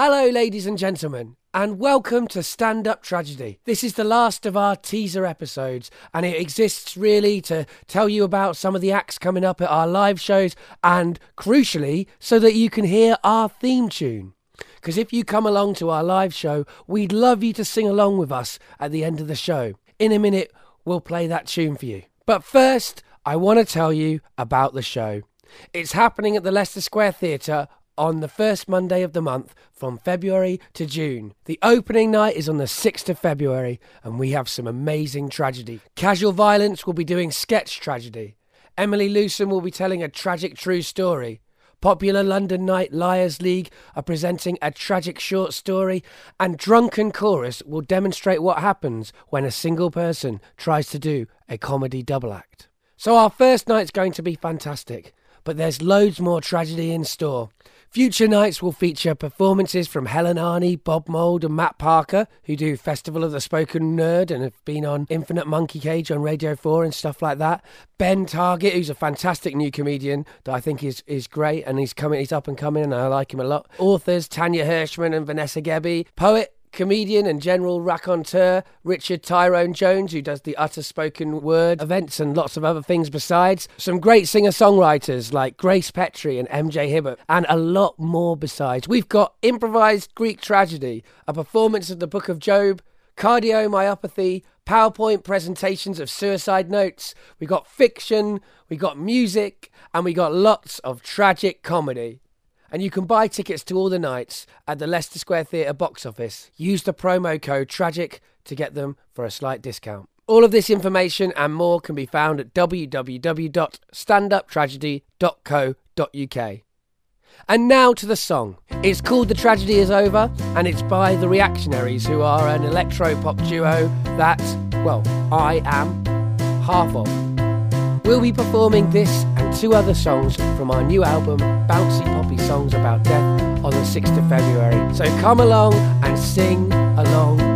Hello, ladies and gentlemen, and welcome to Stand Up Tragedy. This is the last of our teaser episodes, and it exists really to tell you about some of the acts coming up at our live shows, and crucially, so that you can hear our theme tune. Because if you come along to our live show, we'd love you to sing along with us at the end of the show. In a minute, we'll play that tune for you. But first, I want to tell you about the show. It's happening at the Leicester Square Theatre on the first Monday of the month from February to June. The opening night is on the 6th of February, and we have some amazing tragedy. Casual Violence will be doing sketch tragedy. Emily Lewson will be telling a tragic true story. Popular London Night Liars League are presenting a tragic short story, and Drunken Chorus will demonstrate what happens when a single person tries to do a comedy double act. So, our first night's going to be fantastic, but there's loads more tragedy in store. Future nights will feature performances from Helen Arney, Bob Mould, and Matt Parker, who do Festival of the Spoken Nerd and have been on Infinite Monkey Cage on Radio 4 and stuff like that. Ben Target, who's a fantastic new comedian that I think is, is great and he's coming, he's up and coming and I like him a lot. Authors Tania Hershman and Vanessa Gebbie. Poet comedian and general raconteur Richard Tyrone Jones, who does the utter spoken word events and lots of other things besides. Some great singer songwriters like Grace Petrie and MJ Hibbert, and a lot more besides. We've got improvised Greek tragedy, a performance of the Book of Job, cardiomyopathy, PowerPoint presentations of suicide notes. We got fiction, we got music, and we got lots of tragic comedy and you can buy tickets to all the nights at the Leicester Square Theatre box office. Use the promo code TRAGIC to get them for a slight discount. All of this information and more can be found at www.standuptragedy.co.uk. And now to the song. It's called The Tragedy Is Over, and it's by The Reactionaries, who are an electro pop duo that, well, I am half of. We'll be performing this two other songs from our new album, Bouncy Poppy Songs About Death, on the 6th of February. So come along and sing along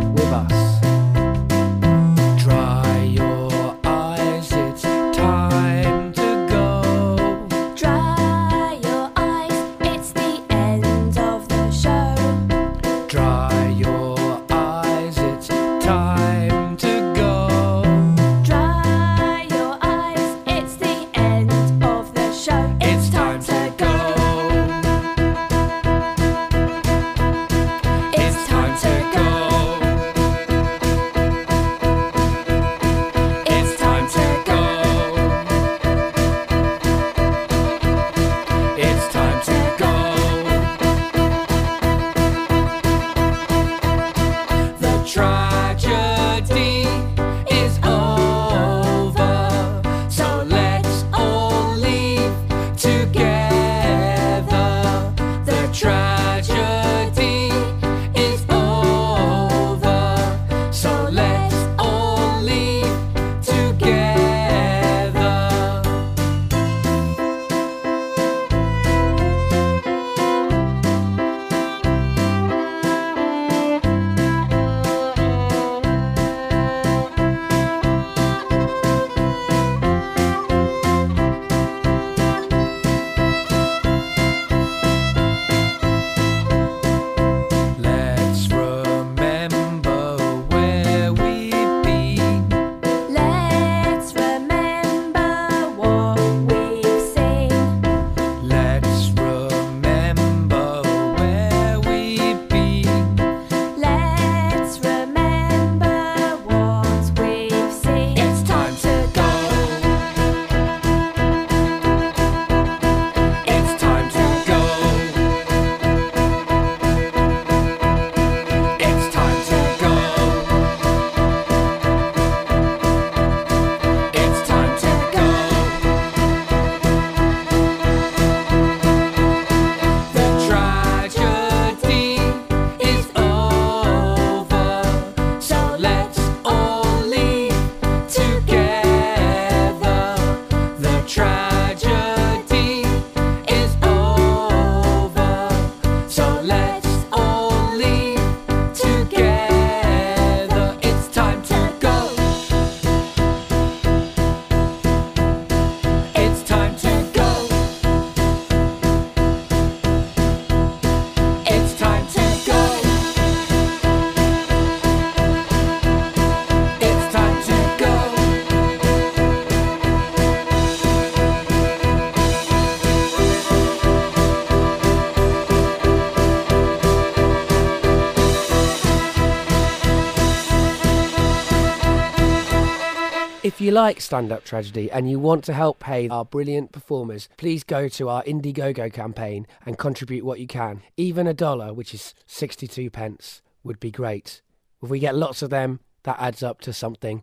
If you like stand up tragedy and you want to help pay our brilliant performers, please go to our Indiegogo campaign and contribute what you can. Even a dollar, which is 62 pence, would be great. If we get lots of them, that adds up to something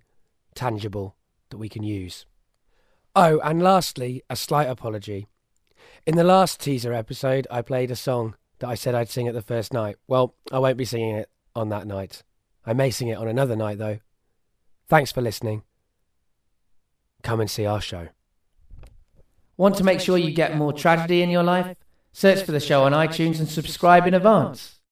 tangible that we can use. Oh, and lastly, a slight apology. In the last teaser episode, I played a song that I said I'd sing at the first night. Well, I won't be singing it on that night. I may sing it on another night, though. Thanks for listening. Come and see our show. Want to make sure you get more tragedy in your life? Search for the show on iTunes and subscribe in advance.